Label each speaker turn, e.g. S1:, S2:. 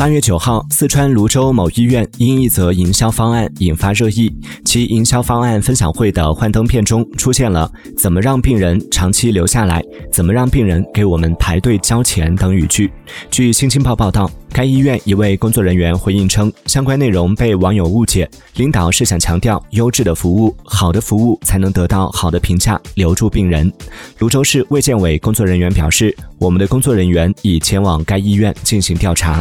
S1: 八月九号，四川泸州某医院因一则营销方案引发热议。其营销方案分享会的幻灯片中出现了“怎么让病人长期留下来？怎么让病人给我们排队交钱”等语句。据《新京报》报道，该医院一位工作人员回应称，相关内容被网友误解，领导是想强调优质的服务，好的服务才能得到好的评价，留住病人。泸州市卫健委工作人员表示，我们的工作人员已前往该医院进行调查。